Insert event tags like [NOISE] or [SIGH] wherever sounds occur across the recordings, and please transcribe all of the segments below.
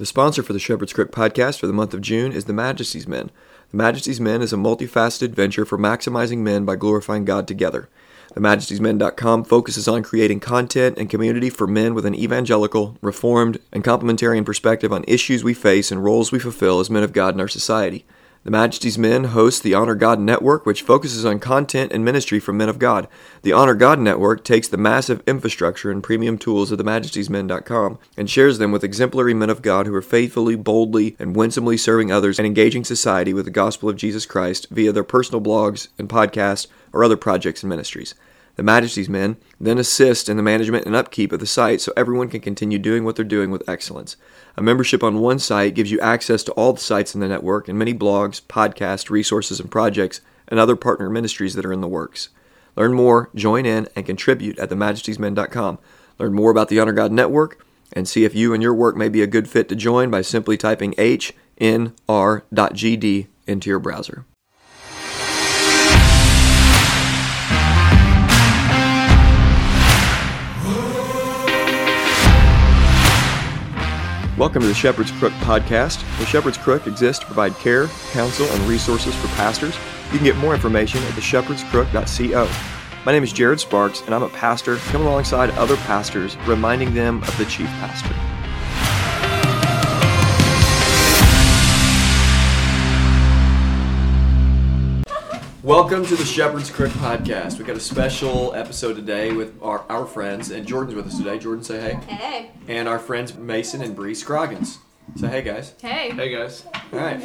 The sponsor for the Shepherd's Crook podcast for the month of June is the Majesty's Men. The Majesty's Men is a multifaceted venture for maximizing men by glorifying God together. TheMajesty'sMen.com focuses on creating content and community for men with an evangelical, reformed, and complementarian perspective on issues we face and roles we fulfill as men of God in our society. The Majesty's Men hosts the Honor God Network, which focuses on content and ministry from men of God. The Honor God Network takes the massive infrastructure and premium tools of the themajesty'smen.com and shares them with exemplary men of God who are faithfully, boldly, and winsomely serving others and engaging society with the gospel of Jesus Christ via their personal blogs and podcasts or other projects and ministries. The Majesty's Men then assist in the management and upkeep of the site so everyone can continue doing what they're doing with excellence. A membership on one site gives you access to all the sites in the network and many blogs, podcasts, resources, and projects, and other partner ministries that are in the works. Learn more, join in, and contribute at themajesty'smen.com. Learn more about the Honor God Network and see if you and your work may be a good fit to join by simply typing hnr.gd into your browser. Welcome to the Shepherd's Crook podcast. The Shepherd's Crook exists to provide care, counsel, and resources for pastors. You can get more information at theshepherdscrook.co. My name is Jared Sparks, and I'm a pastor coming alongside other pastors, reminding them of the chief pastor. Welcome to the Shepherd's Crook podcast. We got a special episode today with our, our friends, and Jordan's with us today. Jordan, say hey. Hey. And our friends Mason and Bre Scroggins. Say hey, guys. Hey. Hey guys. All right.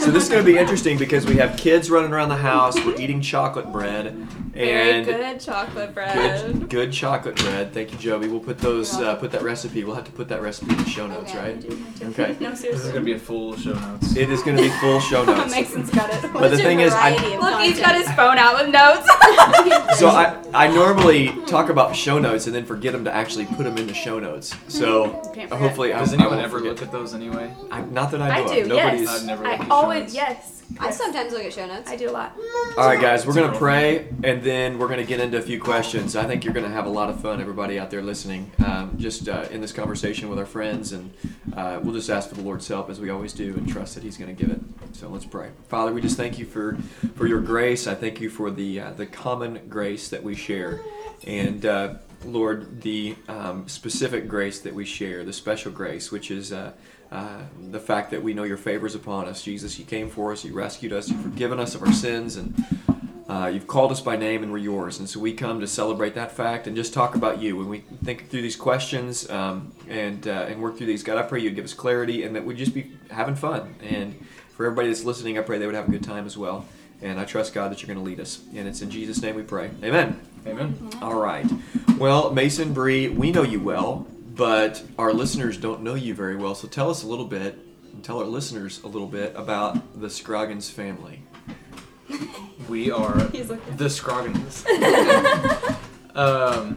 So this is going to be interesting because we have kids running around the house. We're eating chocolate bread and Very good chocolate bread. good, good chocolate bread. Thank you, Joby. We'll put those, uh, put that recipe. We'll have to put that recipe in the show notes, Okay, right? do my too. Okay. No, seriously. This is gonna be a full show notes. It is going to be full show [LAUGHS] notes. Mason's got it. But the thing is, I, Look, he's got his phone out with notes. [LAUGHS] so I, I normally talk about show notes and then forget them to actually put them in the show notes. So hopefully, I, Does anyone won't ever forget. look at those anyway? I, not that I I do, of. Nobody's. yes. I've never looked I at show always, notes. yes. I sometimes look at show notes. I do a lot. All right, guys, we're going to pray and then we're going to get into a few questions. I think you're going to have a lot of fun, everybody out there listening, um, just uh, in this conversation with our friends. And uh, we'll just ask for the Lord's help as we always do and trust that He's going to give it. So let's pray. Father, we just thank you for, for your grace. I thank you for the, uh, the common grace that we share. And uh, Lord, the um, specific grace that we share, the special grace, which is. Uh, the fact that we know your favors upon us. Jesus, you came for us, you rescued us, you've forgiven us of our sins, and uh, you've called us by name and we're yours. And so we come to celebrate that fact and just talk about you. When we think through these questions um, and, uh, and work through these, God, I pray you'd give us clarity and that we'd just be having fun. And for everybody that's listening, I pray they would have a good time as well. And I trust, God, that you're going to lead us. And it's in Jesus' name we pray. Amen. Amen. All right. Well, Mason Bre, we know you well, but our listeners don't know you very well. So tell us a little bit, and tell our listeners a little bit about the Scroggins family. [LAUGHS] We are the Scroggins. [LAUGHS] um, I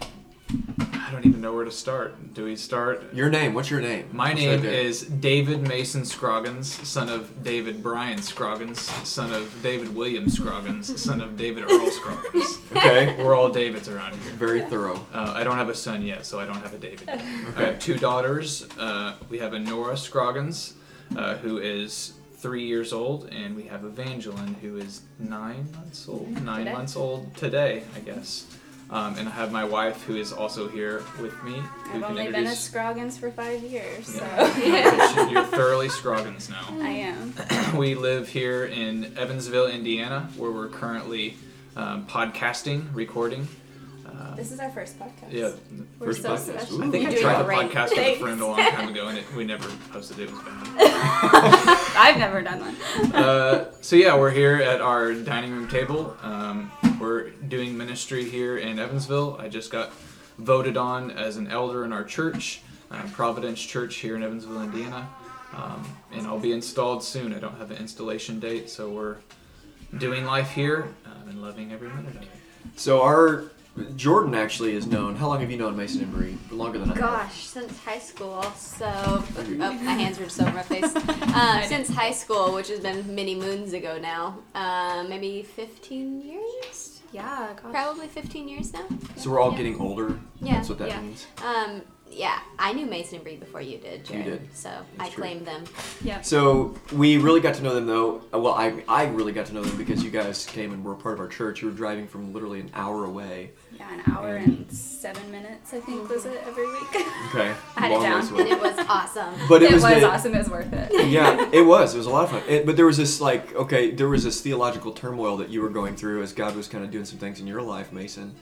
don't even know where to start. Do we start? Your name? What's your name? My What's name is David Mason Scroggins, son of David Brian Scroggins, son of David William Scroggins, son of David Earl Scroggins. Okay. We're all Davids around here. Very thorough. Uh, I don't have a son yet, so I don't have a David. I have two daughters. Uh, we have a Nora Scroggins, uh, who is three years old, and we have Evangeline, who is nine months old. Nine Today. months old today, I guess. Um, and I have my wife, who is also here with me. Who I've can only been a introduce. Scroggins for five years, so Yeah. [LAUGHS] You're thoroughly Scroggins now. I am. [CLEARS THROAT] we live here in Evansville, Indiana, where we're currently um, podcasting, recording. Uh, This is our first podcast. yeah, We're First so podcast. special. I think You're I doing tried to great. podcast with a Thanks. friend a long time ago, and it, we never posted it. It was bad. I've never done one. [LAUGHS] uh, so yeah, we're here at our dining room table. Um, we're doing ministry here in Evansville. I just got voted on as an elder in our church, uh, Providence Church here in Evansville, Indiana, um, and I'll be installed soon. I don't have an installation date, so we're doing life here um, and loving every minute of it. So our Jordan actually is known. How long have you known Mason and Bre? Longer than I. have. Gosh, since high school. So, [LAUGHS] oh, my hands are so over my face. [LAUGHS] Um, since high school, which has been many moons ago now. Um, maybe 15 years? Yeah, gosh. Probably 15 years now. So we're all Yeah. getting older. Yeah, That's what that yeah. means. Um, yeah, I knew Mason and Bre before you did, Jared. did. So That's I true. claimed them. Yeah. So we really got to know them though. uh, Well, I I really got to know them because you guys came and were a part of our church. You were driving from literally an hour away. Yeah, an hour and seven minutes, I think, was it every week? Okay, [LAUGHS] I had it down. ways And away. it was awesome. But it, it was, was the- awesome. It was worth it. yeah, [LAUGHS] it was. It was a lot of fun. It, but there was this like, okay, there was this theological turmoil that you were going through as God was kind of doing some things in your life, Mason.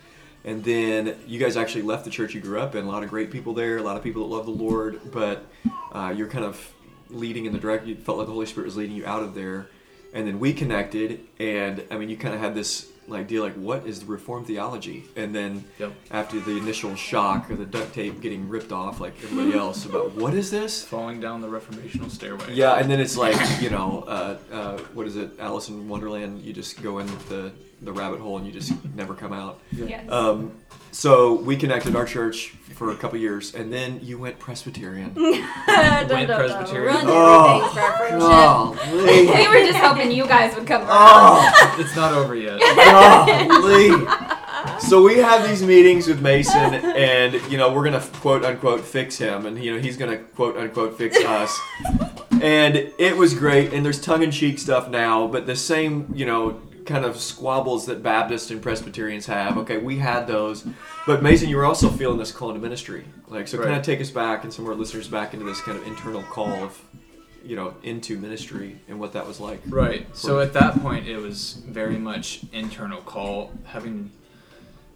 And then you guys actually left the church you grew up in. A lot of great people there, a lot of people that love the Lord, but uh, you're kind of leading in the direct. You felt like the Holy Spirit was leading you out of there. And then we connected, and I mean, you kind of had this like deal, like, what is the reform theology? And then Yep. after the initial shock of the duct tape getting ripped off, like everybody else, about what is this? Falling down the reformational stairway. Yeah, and then it's like you know, uh, uh, what is it, Alice in Wonderland? You just go in the the rabbit hole and you just never come out. Yes. Um, so we connected our church for a couple years, and then you went Presbyterian. [LAUGHS] Went Presbyterian. Oh, everything for our friendship. Golly. [LAUGHS] we were just hoping you guys would come around. Oh, It's not over yet. golly. [LAUGHS] So we have these meetings with Mason, and you know we're gonna quote unquote fix him, and you know he's gonna quote unquote fix us. And it was great, and there's tongue in cheek stuff now, but the same you know kind of squabbles that Baptists and Presbyterians have. Okay, we had those, but Mason, you were also feeling this call into ministry, like so. Kind of take us back and some of our listeners back into this kind of internal call of you know into ministry and what that was like. Right. So at that point, it was very much internal call, having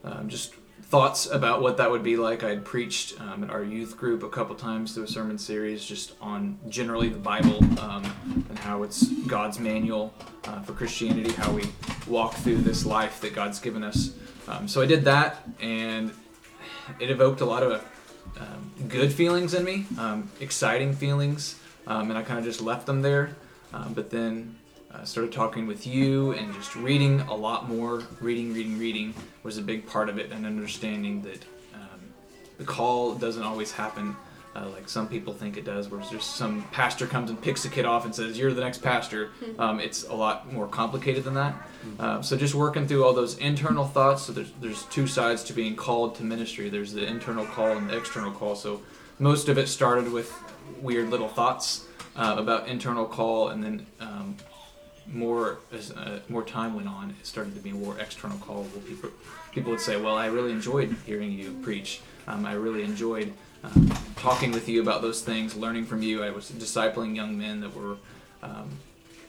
um, just thoughts about what that would be like. I had preached um, at our youth group a couple times through a sermon series just on generally the Bible um, and how it's God's manual uh, for Christianity, how we walk through this life that God's given us. Um, so I did that, and it evoked a lot of um, good feelings in me, um, exciting feelings, um, and I kind of just left them there. But then uh, started talking with you and just reading a lot more. Reading, reading, reading was a big part of it, and understanding that um, the call doesn't always happen uh, like some people think it does, where just some pastor comes and picks a kid off and says, "You're the next pastor." Um, it's a lot more complicated than that. Uh, so just working through all those internal thoughts. So there's there's two sides to being called to ministry. There's the internal call and the external call. So most of it started with weird little thoughts uh, about internal call, and then um, more as uh, more time went on, it started to be more external call. People people would say, "Well, I really enjoyed hearing you preach. Um, I really enjoyed um, talking with you about those things, learning from you. I was discipling young men that were um,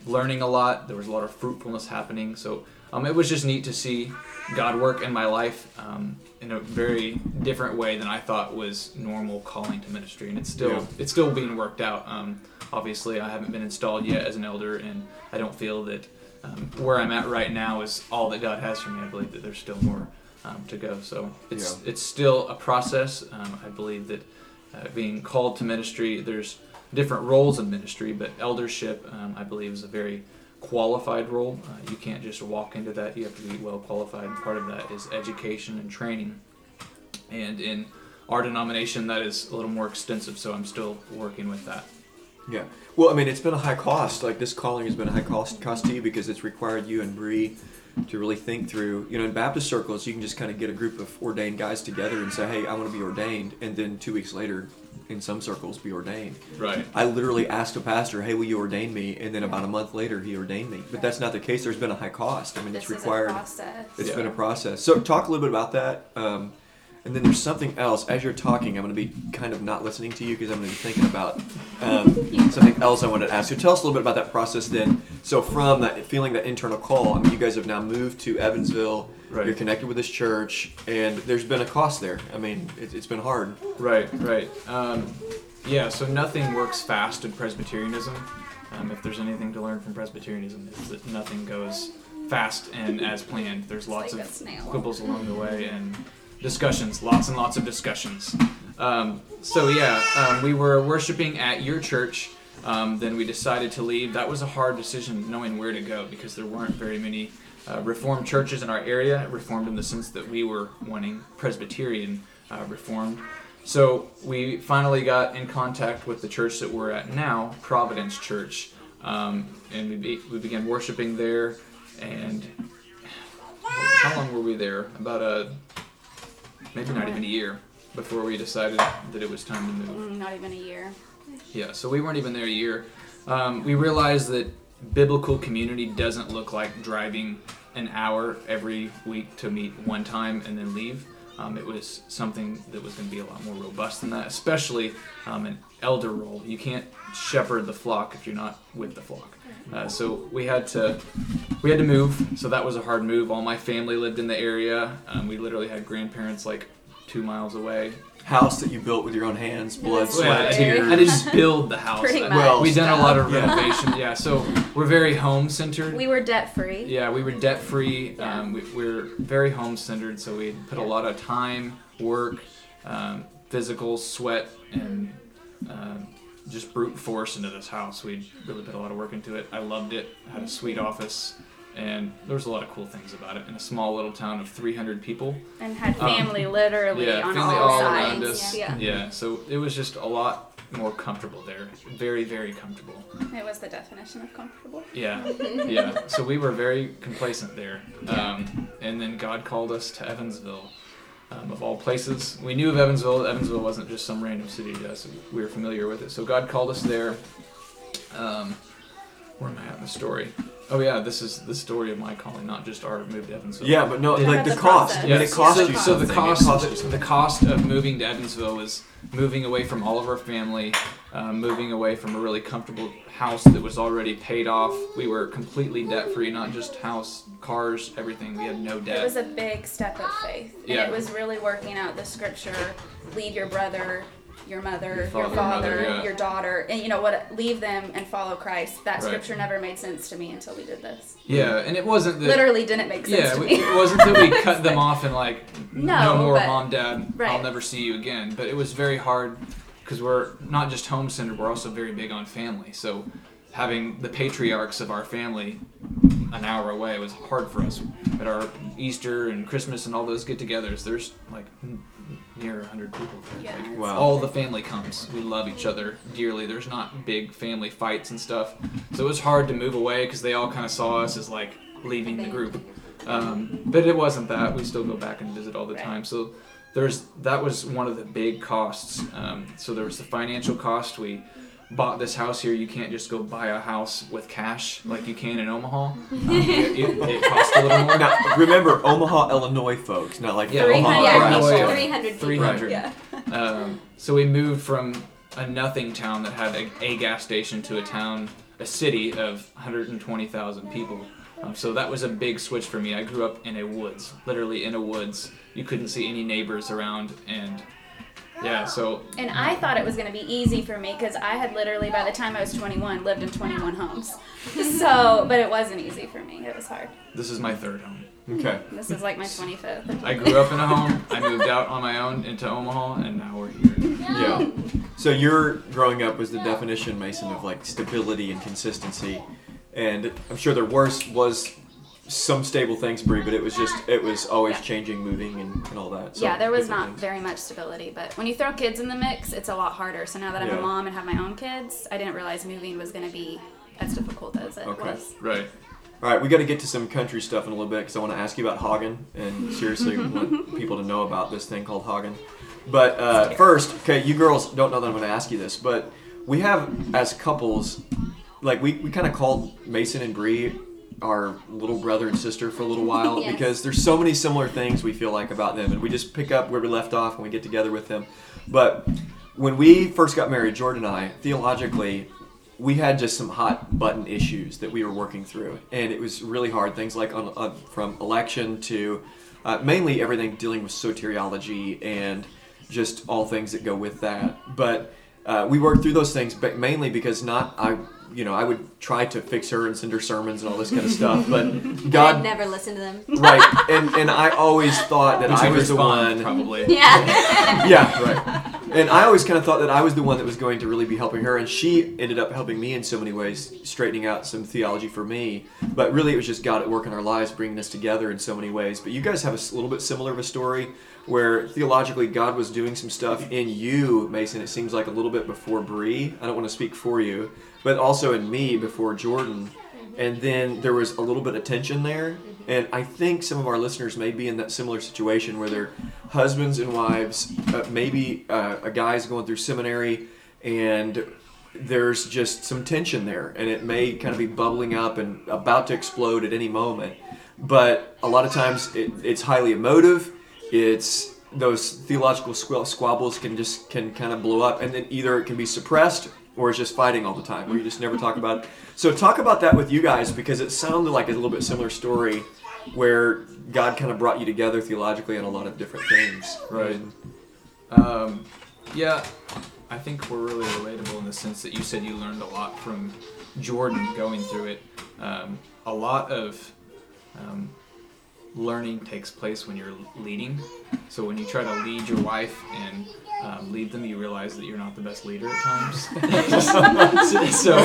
learning a lot. There was a lot of fruitfulness happening. So um, it was just neat to see God work in my life um, in a very different way than I thought was normal calling to ministry, and it's still Yeah. it's still being worked out. Um, obviously, I haven't been installed yet as an elder, and I don't feel that um, where I'm at right now is all that God has for me. I believe that there's still more um, to go. So it's Yeah. it's still a process. Um, I believe that uh, being called to ministry, there's different roles in ministry, but eldership, um, I believe, is a very qualified role. Uh, you can't just walk into that. You have to be well qualified. Part of that is education and training. And in our denomination, that is a little more extensive. So I'm still working with that. Yeah. Well, I mean, it's been a high cost. Like this calling has been a high cost cost to you because it's required you and Bre to really think through. You know, in Baptist circles, you can just kind of get a group of ordained guys together and say, "Hey, I want to be ordained," and then two weeks later, in some circles, be ordained. Right. I literally asked a pastor, "Hey, will you ordain me?" And then about a month later, he ordained me. But that's not the case. There's been a high cost. I mean, This it's required. is required. a process. It's Yeah. been a process. So talk a little bit about that. Um, and then there's something else. As you're talking, I'm going to be kind of not listening to you because I'm going to be thinking about um, something else I wanted to ask you. Tell us a little bit about that process then. So from that feeling that internal call, I mean, you guys have now moved to Evansville. Right. You're connected with this church, and there's been a cost there. I mean, it, it's been hard. Right, right. Um, yeah, so nothing works fast in Presbyterianism. Um, if there's anything to learn from Presbyterianism, is that nothing goes fast and as planned. There's lots like of quibbles along the way and discussions, lots and lots of discussions. Um, so yeah, um, we were worshiping at your church. Um, then we decided to leave. That was a hard decision, knowing where to go, because there weren't very many uh, Reformed churches in our area. Reformed in the sense that we were wanting Presbyterian uh, Reformed. So we finally got in contact with the church that we're at now, Providence Church, um, and we, be, we began worshiping there. And how long were we there? About a maybe not even a year. before we decided that it was time to move. Mm, Not even a year. Yeah, so we weren't even there a year. Um, we realized that biblical community doesn't look like driving an hour every week to meet one time and then leave. Um, it was something that was going to be a lot more robust than that, especially um, an elder role. You can't shepherd the flock if you're not with the flock. Uh, so we had to we had to move. So that was a hard move. All my family lived in the area. Um, we literally had grandparents like two miles away. House that you built with your own hands, blood, sweat, Well, I, Scary. I tears. didn't build the house. Pretty much. Well, we done a lot of renovation. Yeah, so we're very home centered. We were debt free. Yeah, we were debt free. Yeah. Um, we, we're very home centered, so we put a lot of time, work, um, physical sweat, and um just brute force into this house. We really put a lot of work into it. I loved it. Had a sweet office, and there was a lot of cool things about it. In a small little town of 300 people. And had Um, family literally yeah, on family all, all sides. around us. Yeah. yeah, so it was just a lot more comfortable there. Very, very comfortable. It was the definition of comfortable. Yeah, [LAUGHS] yeah. So we were very complacent there. Um, and then God called us to Evansville, um, of all places. We knew of Evansville. Evansville wasn't just some random city to us. We were familiar with it. So God called us there. Um, where am I at in the story? Oh yeah, this is the story of my calling, not just our move to Evansville. Yeah, but no, Yeah. like the The cost. process. I mean, Yeah, it cost so, you so the something. It cost, cost you the cost of moving to Evansville was moving away from all of our family, uh, moving away from a really comfortable house that was already paid off. We were completely debt free, not just house, cars, everything. We had no debt. It was a big step of faith. And Yeah. it was really working out the scripture leave your brother, your mother, Your your father, father, mother, yeah. your daughter, and you know what? Leave them and follow Christ. That Right. scripture never made sense to me until we did this. Yeah, and it wasn't that. Literally didn't make sense Yeah, to we, me. it wasn't that we [LAUGHS] cut them off and like, no, No, more but- mom, dad, I'll never see you again. But it was very hard because we're not just home centered, we're also very big on family. So having the patriarchs of our family an hour away was hard for us. At our Easter and Christmas and all those get-togethers, there's like near 100 people. There. Yeah, Like, Wow. all the family comes. We love each other dearly. There's not big family fights and stuff. So it was hard to move away because they all kind of saw us as like leaving the group. Um, but it wasn't that. We still go back and visit all the time. So there's that was one of the big costs. Um, so there was the financial cost. We bought this house here. You can't just go buy a house with cash like you can in Omaha. Um, it, it, it costs a little more. Now, remember, Omaha, Illinois, folks, not like Yeah, Omaha, Omaha, yeah, Nebraska. yeah. three hundred. Three hundred. Yeah. Um, so we moved from a nothing town that had a, a gas station to a town, a city of 120,000 people. Um, so that was a big switch for me. I grew up in a woods, literally in a woods. You couldn't see any neighbors around, and yeah, so And I thought it was going to be easy for me because I had literally, by the time I was 21, lived in 21 homes. [LAUGHS] So, but it wasn't easy for me. It was hard. this is my third home. Okay. This is like my 25th. I grew up in a home. I moved out on my own into Omaha, and now we're here. Yeah. So your growing up was the definition, Mason, of like stability and consistency, and I'm sure there was was some stable things, Bre, but it was just it was always Yeah. changing, moving, and, and all that. So yeah, there was not things. very much stability, but when you throw kids in the mix, it's a lot harder. So now that I'm Yeah. a mom and have my own kids, I didn't realize moving was going to be as difficult as it Okay. was. Right. All right, we got to get to some country stuff in a little bit because I want to ask you about Hoggin and seriously [LAUGHS] want people to know about this thing called Hoggin. But uh, first, okay, you girls don't know that I'm going to ask you this, but we have as couples, like we, we kind of called Mason and Bre our little brother and sister for a little while [LAUGHS] Yes. because there's so many similar things we feel like about them, and we just pick up where we left off when we get together with them. But when we first got married, Jordan and I, theologically, we had just some hot button issues that we were working through, and it was really hard. Things like on, uh, from election to uh, mainly everything dealing with soteriology and just all things that go with that. But uh, we worked through those things, but mainly because not I, you know, I would try to fix her and send her sermons and all this kind of stuff, but [LAUGHS] I'd God, never listened to them. right? And and I always thought that Which I would was the one probably. Yeah. [LAUGHS] yeah, right. And I always kind of thought that I was the one that was going to really be helping her, and she ended up helping me in so many ways, straightening out some theology for me. But really, it was just God at work in our lives, bringing us together in so many ways. But you guys have a little bit similar of a story where theologically God was doing some stuff in you, Mason. It seems like a little bit before Bre. I don't want to speak for you, but also in me before Jordan. and then there was a little bit of tension there. And I think some of our listeners may be in that similar situation where they're husbands and wives. Uh, maybe uh, a guy's going through seminary, and there's just some tension there, and it may kind of be bubbling up and about to explode at any moment. But a lot of times it, it's highly emotive. It's those theological squabbles can just can kind of blow up, and then either it can be suppressed or it's just fighting all the time, where you just never talk about it. So talk about that with you guys because it sounded like a little bit similar story where God kind of brought you together theologically on a lot of different things. Right. Um, yeah, I think we're really relatable in the sense that you said you learned a lot from Jordan going through it. Um, a lot of um, learning takes place when you're leading. So when you try to lead your wife and um, lead them, you realize that you're not the best leader at times. so, [LAUGHS] so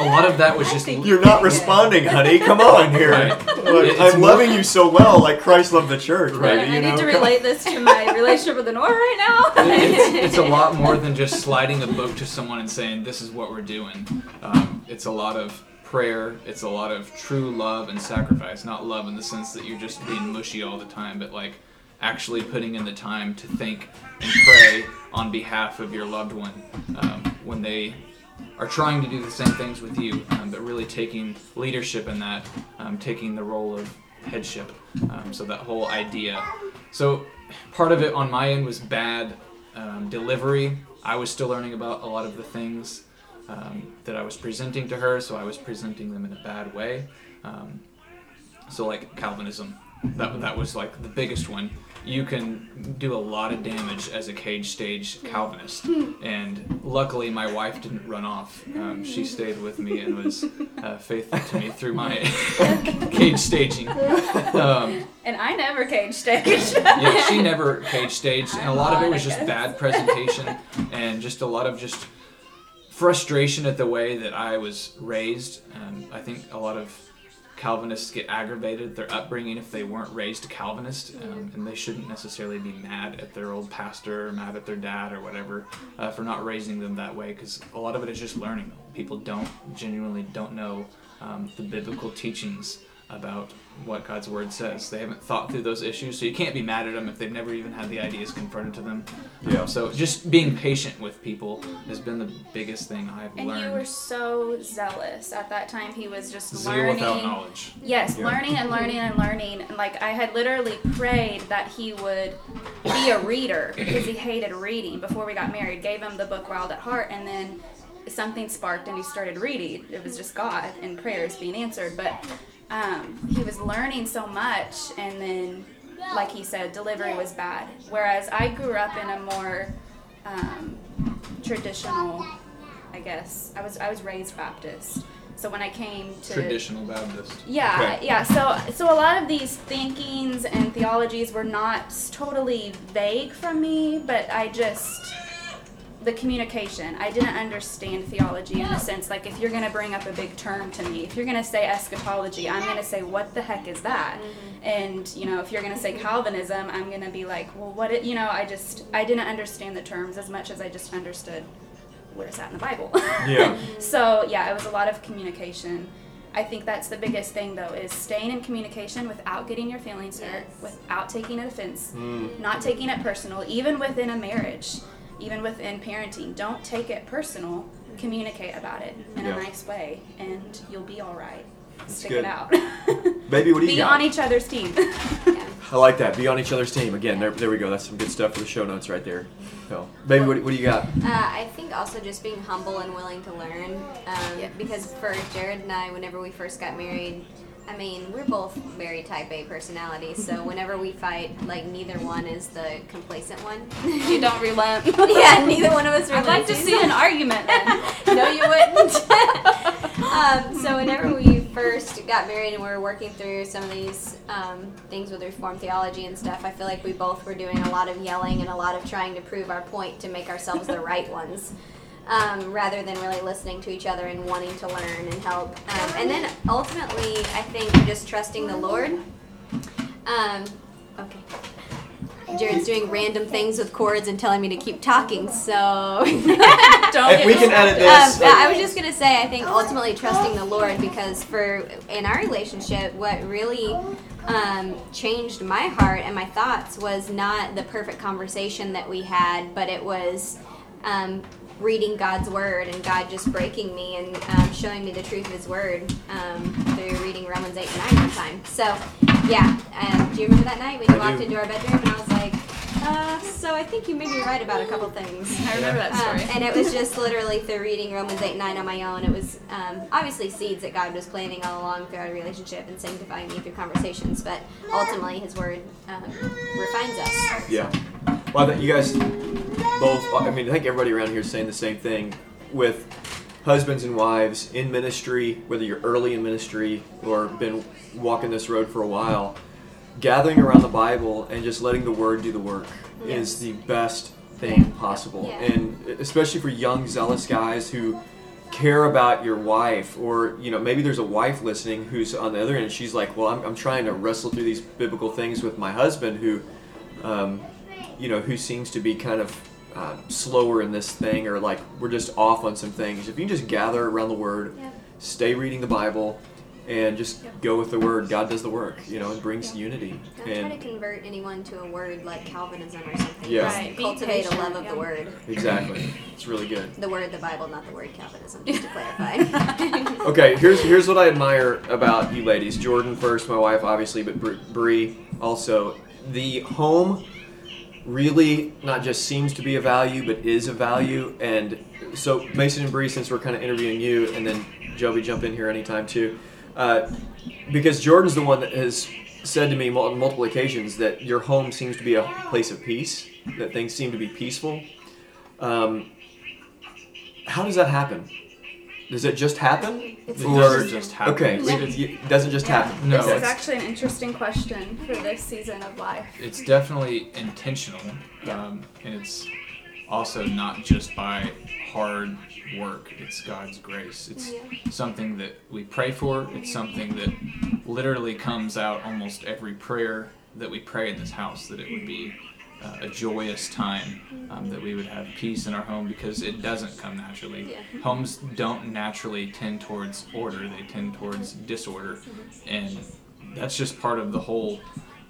a lot of that was just You're not responding, honey. Come on here. Right. Look, It's I'm more- loving you so well, like Christ loved the church, Right. right? I You need know? to relate this to my relationship with Honora right now. [LAUGHS] it's, it's a lot more than just sliding a book to someone and saying this is what we're doing. Um, it's a lot of prayer. It's a lot of true love and sacrifice. Not love in the sense that you're just being mushy all the time, but like actually putting in the time to think and pray on behalf of your loved one um, when they are trying to do the same things with you, um, but really taking leadership in that, um, taking the role of headship. Um, so that whole idea. So part of it on my end was bad um, delivery. I was still learning about a lot of the things um, that I was presenting to her, so I was presenting them in a bad way. Um, so like Calvinism, that that was like the biggest one. You can do a lot of damage as a cage stage Calvinist, and luckily my wife didn't run off. Um, she stayed with me and was uh, faithful to me through my [LAUGHS] cage staging. Um, and I never cage staged. yeah, she never cage staged, and a lot of it was just [LAUGHS] bad presentation and just a lot of just frustration at the way that I was raised. Um, I think a lot of Calvinists get aggravated at their upbringing if they weren't raised a Calvinist, um, and they shouldn't necessarily be mad at their old pastor or mad at their dad or whatever uh, for not raising them that way. Because a lot of it is just learning. People don't genuinely don't know um, the biblical teachings about what God's word says. They haven't thought through those issues, so you can't be mad at them if they've never even had the ideas confronted to them. Yeah. So just being patient with people has been the biggest thing I've and learned. And you were so zealous at that time. He was just Zeal learning. without knowledge. Yes, Yeah. learning and learning and learning. And like I had literally prayed that he would be a reader because he hated reading before we got married. Gave him the book Wild at Heart, and then something sparked and he started reading. It was just God and prayers being answered. But um, he was learning so much, and then, like he said, delivery was bad. Whereas I grew up in a more um, traditional, I guess. I was I was raised Baptist. So when I came to Traditional Baptist. yeah, Okay. yeah. So, so a lot of these thinkings and theologies were not totally vague from me, but I just the communication. I didn't understand theology in the sense like if you're going to bring up a big term to me, if you're going to say eschatology, I'm going to say what the heck is that? And you know, if you're going to say Calvinism, I'm going to be like, well, what? It, you know, I just I didn't understand the terms as much as I just understood where it's at in the Bible. Yeah. [LAUGHS] so yeah, it was a lot of communication. I think that's the biggest thing though is staying in communication without getting your feelings hurt, Yes. without taking it offense, Mm. not taking it personal, even within a marriage, even within parenting. Don't take it personal. Communicate about it in Yeah. a nice way, and you'll be all right. Stick good. it out. [LAUGHS] Baby, what do you be got? on each other's team. Yeah. [LAUGHS] I like that. Be on each other's team. Again, there, there we go. That's some good stuff for the show notes right there. So, baby, what, what do you got? Uh, I think also just being humble and willing to learn. Um, Yeah. Because for Jared and I, whenever we first got married, I mean, we're both very type A personalities. So whenever we fight, like neither one is the complacent one. [LAUGHS] you don't relent. [LAUGHS] yeah, neither one of us. Relent. I'd like to see an argument. [LAUGHS] No, you wouldn't. um, so whenever we first got married and we were working through some of these um, things with Reformed theology and stuff, I feel like we both were doing a lot of yelling and a lot of trying to prove our point to make ourselves the right ones. Um, rather than really listening to each other and wanting to learn and help. Um, and then ultimately, I think just trusting the Lord. Um, okay. Jared's doing random things with chords and telling me to keep talking. So [LAUGHS] Don't If we can edit Um, this, like- I was just gonna say, I think ultimately trusting the Lord because for in our relationship, what really um, changed my heart and my thoughts was not the perfect conversation that we had, but it was um, reading God's word and God just breaking me and um, showing me the truth of His word um, through reading Romans eight and nine one time. So, yeah, um, do you remember that night when you I walked do. into our bedroom and I was like? Uh, so I think you may be right about a couple things. I remember that Um, story. and it was just [LAUGHS] literally through reading Romans 8 9 on my own. It was um, obviously seeds that God was planting all along through our relationship and sanctifying me through conversations, but ultimately His Word um, refines us. Yeah. Well, I think you guys both, I mean, I think everybody around here is saying the same thing with husbands and wives in ministry, whether you're early in ministry or been walking this road for a while. Gathering around the Bible and just letting the Word do the work is the best thing possible. Yeah. And especially for young, zealous guys who care about your wife or you know maybe there's a wife listening who's on the other end she's like well i'm, I'm trying to wrestle through these biblical things with my husband who um, you know who seems to be kind of uh, slower in this thing or like we're just off on some things if you can just gather around the word Yeah. stay reading the bible and just go with the word god does the work you know and brings Yeah. unity Don't try to convert anyone to a word like Calvinism or something. Yeah. Right, be Cultivate a love of yeah. the Word. exactly it's really good The word, the Bible, not the word Calvinism, just to [LAUGHS] clarify. [LAUGHS] Okay, here's here's what I admire about you ladies. Jordan first, my wife obviously, but Br- Bre also. The home really not just seems to be a value, but is a value. And so Mason and Bre, since we're kind of interviewing you, and then Joby jump in here anytime too, uh, because Jordan's the one that has said to me on multiple occasions that your home seems to be a place of peace, that things seem to be peaceful. Um, how does that happen? Does it just happen? It's It Or- doesn't just happen. Okay, It's- it, it doesn't just Yeah. happen. No, this Okay. is actually an interesting question for this season of life. it's definitely intentional, Yeah. um, and it's also not just by hard work. It's God's grace. It's something that we pray for. It's something that literally comes out almost every prayer that we pray in this house. That it would be uh, a joyous time, um, that we would have peace in our home because it doesn't come naturally. Yeah. Homes don't naturally tend towards order; they tend towards disorder, and that's just part of the whole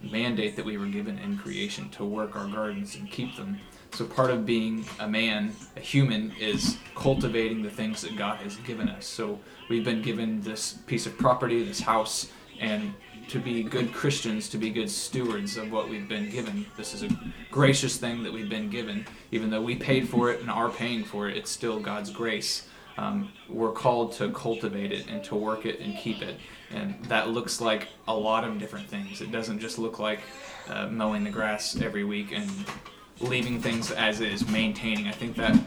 mandate that we were given in creation to work our gardens and keep them. So part of being a man, a human, is cultivating the things that God has given us. So we've been given this piece of property, this house, and to be good Christians, to be good stewards of what we've been given. This is a gracious thing that we've been given. Even though we paid for it and are paying for it, it's still God's grace. Um, we're called to cultivate it and to work it and keep it. And that looks like a lot of different things. It doesn't just look like uh, mowing the grass every week and leaving things as is, maintaining. I think that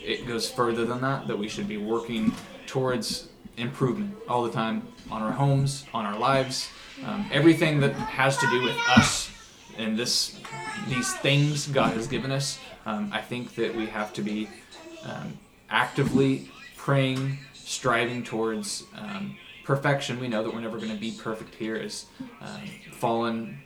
it goes further than that, that we should be working towards improvement all the time on our homes, on our lives, um, everything that has to do with us and this, these things God has given us. Um, I think that we have to be um, actively praying, striving towards um, perfection. We know that we're never going to be perfect here as um, fallen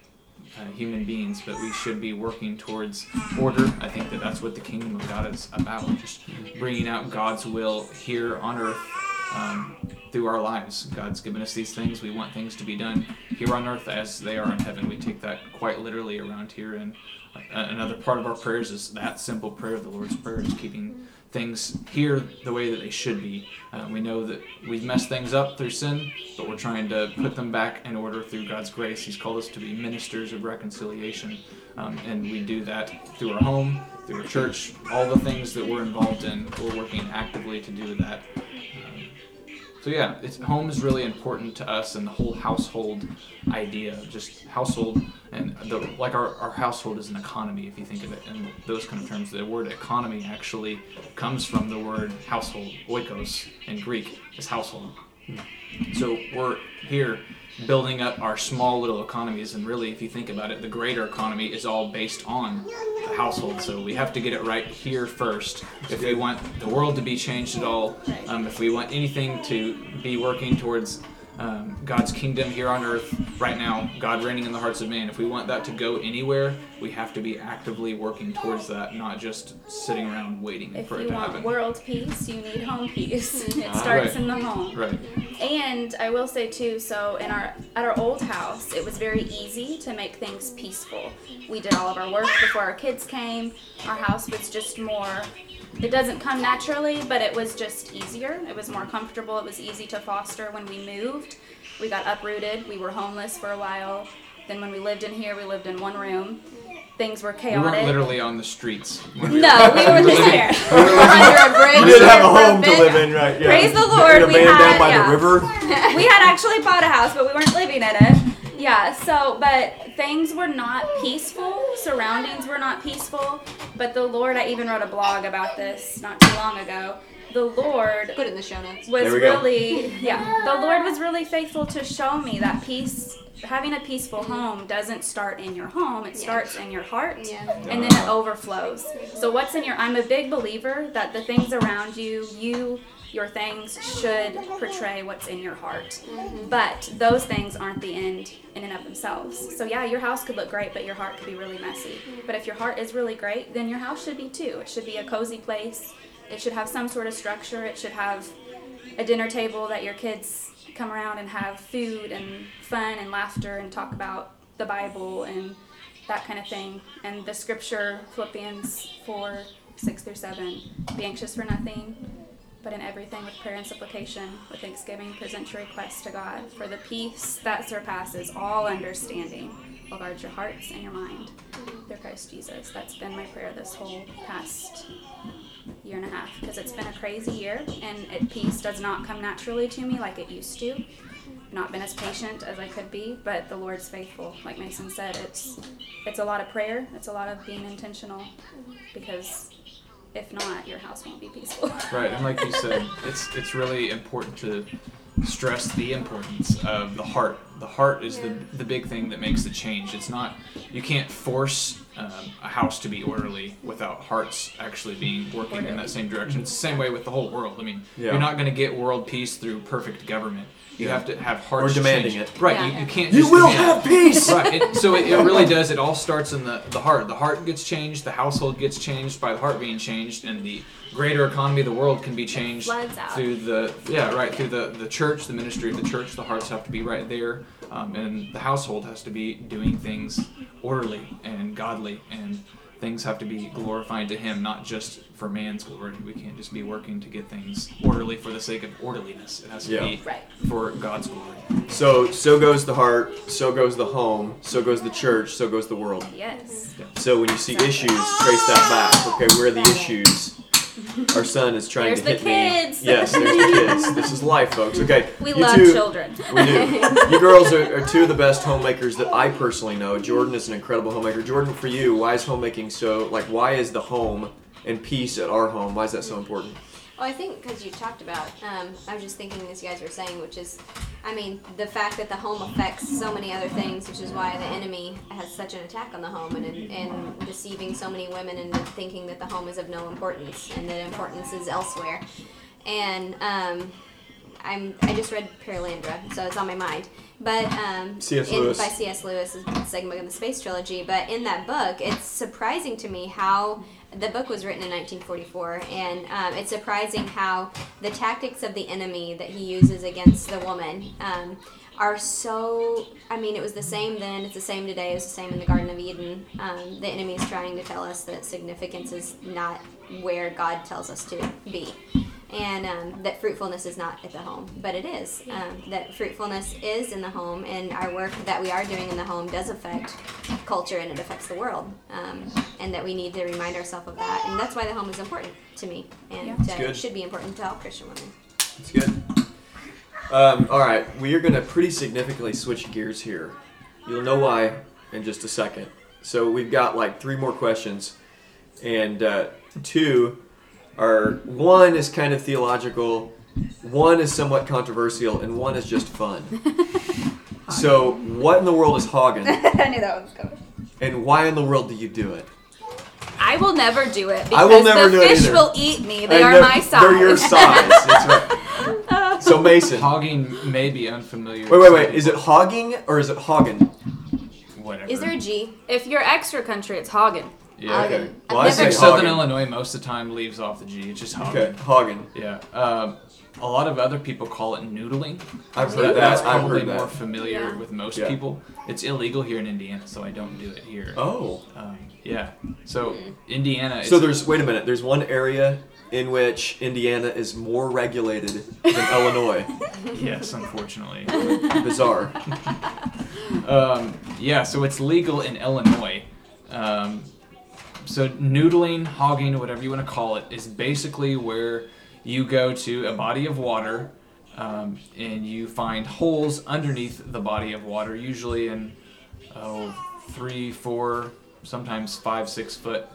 uh, human beings, but we should be working towards order. I think that that's what the kingdom of God is about, just bringing out God's will here on earth um, through our lives. God's given us these things. We want things to be done here on earth as they are in heaven. We take that quite literally around here. And uh, another part of our prayers is that simple prayer the Lord's Prayer, is keeping things here the way that they should be. Uh, we know that we've messed things up through sin, but we're trying to put them back in order through God's grace. He's called us to be ministers of reconciliation, um, and we do that through our home, through our church, all the things that we're involved in. We're working actively to do that. So yeah, it's home is really important to us, and the whole household idea, just household, and the, like our, our household is an economy. If you think of it in those kind of terms, the word economy actually comes from the word household. Oikos in Greek is household. Hmm. So we're here building up our small little economies, and really, if you think about it, the greater economy is all based on the household. So we have to get it right here first if we want the world to be changed at all. Um, if we want anything to be working towards um, God's kingdom here on earth right now, God reigning in the hearts of man. If we want that to go anywhere, we have to be actively working towards that, not just sitting around waiting If for it you to want happen. world peace, you need home peace. [LAUGHS] It Ah, starts right. in the home. Right. And I will say too, so in our at our old house, it was very easy to make things peaceful. We did all of our work before our kids came. Our house was just more it doesn't come naturally, but it was just easier. It was more comfortable. It was easy to foster when we moved. We got uprooted. We were homeless for a while. Then when we lived in here, we lived in one room. Things were We chaotic. weren't literally on the streets. when we no, we were living- there. [LAUGHS] Under a bridge. You did have a home to live in, right? Yeah. Praise the Lord, we van down had- by yeah. the river. [LAUGHS] we had actually bought a house, but we weren't living in it. Yeah, so, but things were not peaceful. Surroundings were not peaceful. But the Lord, I even wrote a blog about this not too long ago. The Lord Put it in the show notes. was There we go. really, yeah, the Lord was really faithful to show me that peace, having a peaceful home doesn't start in your home, it Yeah. starts in your heart. Yeah. And then it overflows. So, what's in your, I'm a big believer that the things around you, you, your things should portray what's in your heart. Mm-hmm. But those things aren't the end in and of themselves. So, yeah, your house could look great, but your heart could be really messy. Mm-hmm. But if your heart is really great, then your house should be too. It should be a cozy place. It should have some sort of structure. It should have a dinner table that your kids come around and have food and fun and laughter and talk about the Bible and that kind of thing. And the scripture, Philippians 4 6 through 7 be anxious for nothing, but in everything with prayer and supplication, with thanksgiving, present your requests to God. For the peace that surpasses all understanding will guard your hearts and your mind through Christ Jesus. That's been my prayer this whole past year and a half because it's been a crazy year and it, peace does not come naturally to me like it used to. Not been as patient as I could be, but the Lord's faithful. Like Mason said, it's it's a lot of prayer. It's a lot of being intentional because if not, your house won't be peaceful. [LAUGHS] Right, and like you said, it's it's really important to stress the importance of the heart. The heart is the the big thing that makes the change. It's not you can't force um, a house to be orderly without hearts actually being working in that same direction. It's the same way with the whole world. I mean, Yeah. you're not going to get world peace through perfect government. You Yeah. have to have hearts Or demanding change. it. Right, Yeah. you, you can't. You will have peace. right. It, so it, it really does. It all starts in the, the heart. The heart gets changed. The household gets changed by the heart being changed, and the greater economy of the world can be changed Floods out. through the yeah right through the the church, the ministry of the church. The hearts have to be right there, um, and the household has to be doing things orderly and godly, and things have to be glorified to Him, not just for man's glory. We can't just be working to get things orderly for the sake of orderliness. It has to Yeah. be Right. for God's glory. So so goes the heart, so goes the home, so goes the church, so goes the world. yes. So when you see issues, trace that back. Okay, where are the issues? Our son is trying There's to the hit kids. me. Yes, there's the kids. This is life, folks. Okay, We love two- children. We do. You girls are, are two of the best homemakers that I personally know. Jordan is an incredible homemaker. Jordan, for you, why is homemaking so like? Why is the home and peace at our home? Why is that so important? Well, I think because you talked about, um, I was just thinking as you guys were saying, which is, I mean, the fact that the home affects so many other things, which is why the enemy has such an attack on the home and, and deceiving so many women and thinking that the home is of no importance and that importance is elsewhere. And um, I'm, I just read Perelandra, so it's on my mind. But um, C.S. in- Lewis. by C.S. Lewis, is segment of the Space Trilogy. But in that book, it's surprising to me how the book was written in 1944, and um, it's surprising how the tactics of the enemy that he uses against the woman um, are so. I mean, it was the same then, it's the same today, it was the same in the Garden of Eden. Um, the enemy is trying to tell us that significance is not where God tells us to be and um, that fruitfulness is not at the home, but it is. Um, that fruitfulness is in the home, and our work that we are doing in the home does affect culture and it affects the world. Um, and that we need to remind ourselves of that, and that's why the home is important to me, and Yeah. That's uh, good. should be important to all Christian women. It's good. Um, all right, we are going to pretty significantly switch gears here. You'll know why in just a second. So we've got like three more questions, and uh, two are one is kind of theological, one is somewhat controversial, and one is just fun. [LAUGHS] so, what in the world is hogging, [LAUGHS] I knew that one was coming. and why in the world do you do it? I will never do it I because will never the do it fish either. will eat me. They I are know- my size. They're your size. That's right. [LAUGHS] So Mason. Hogging may be unfamiliar. Wait, wait, wait. Is it hogging or is it hogging? Whatever. Is there a G? If you're extra country, it's Hoggin. Yeah. Hoggin. okay. I've Well, I never- say Like Southern hogging. Illinois, most of the time leaves off the G. It's just hogging. Okay, hogging. Yeah. Um, a lot of other people call it noodling. I've So heard that's that. I've probably heard more that. familiar Yeah. with most Yeah. people. It's illegal here in Indiana, so I don't do it here. Oh. Um, yeah. So Indiana. So there's wait a minute. There's one area in which Indiana is more regulated than [LAUGHS] Illinois. yes, unfortunately. Bizarre. [LAUGHS] Um, yeah, so it's legal in Illinois. So noodling, hogging, whatever you want to call it, is basically where you go to a body of water um, and you find holes underneath the body of water, usually in oh three, four, sometimes five, six foot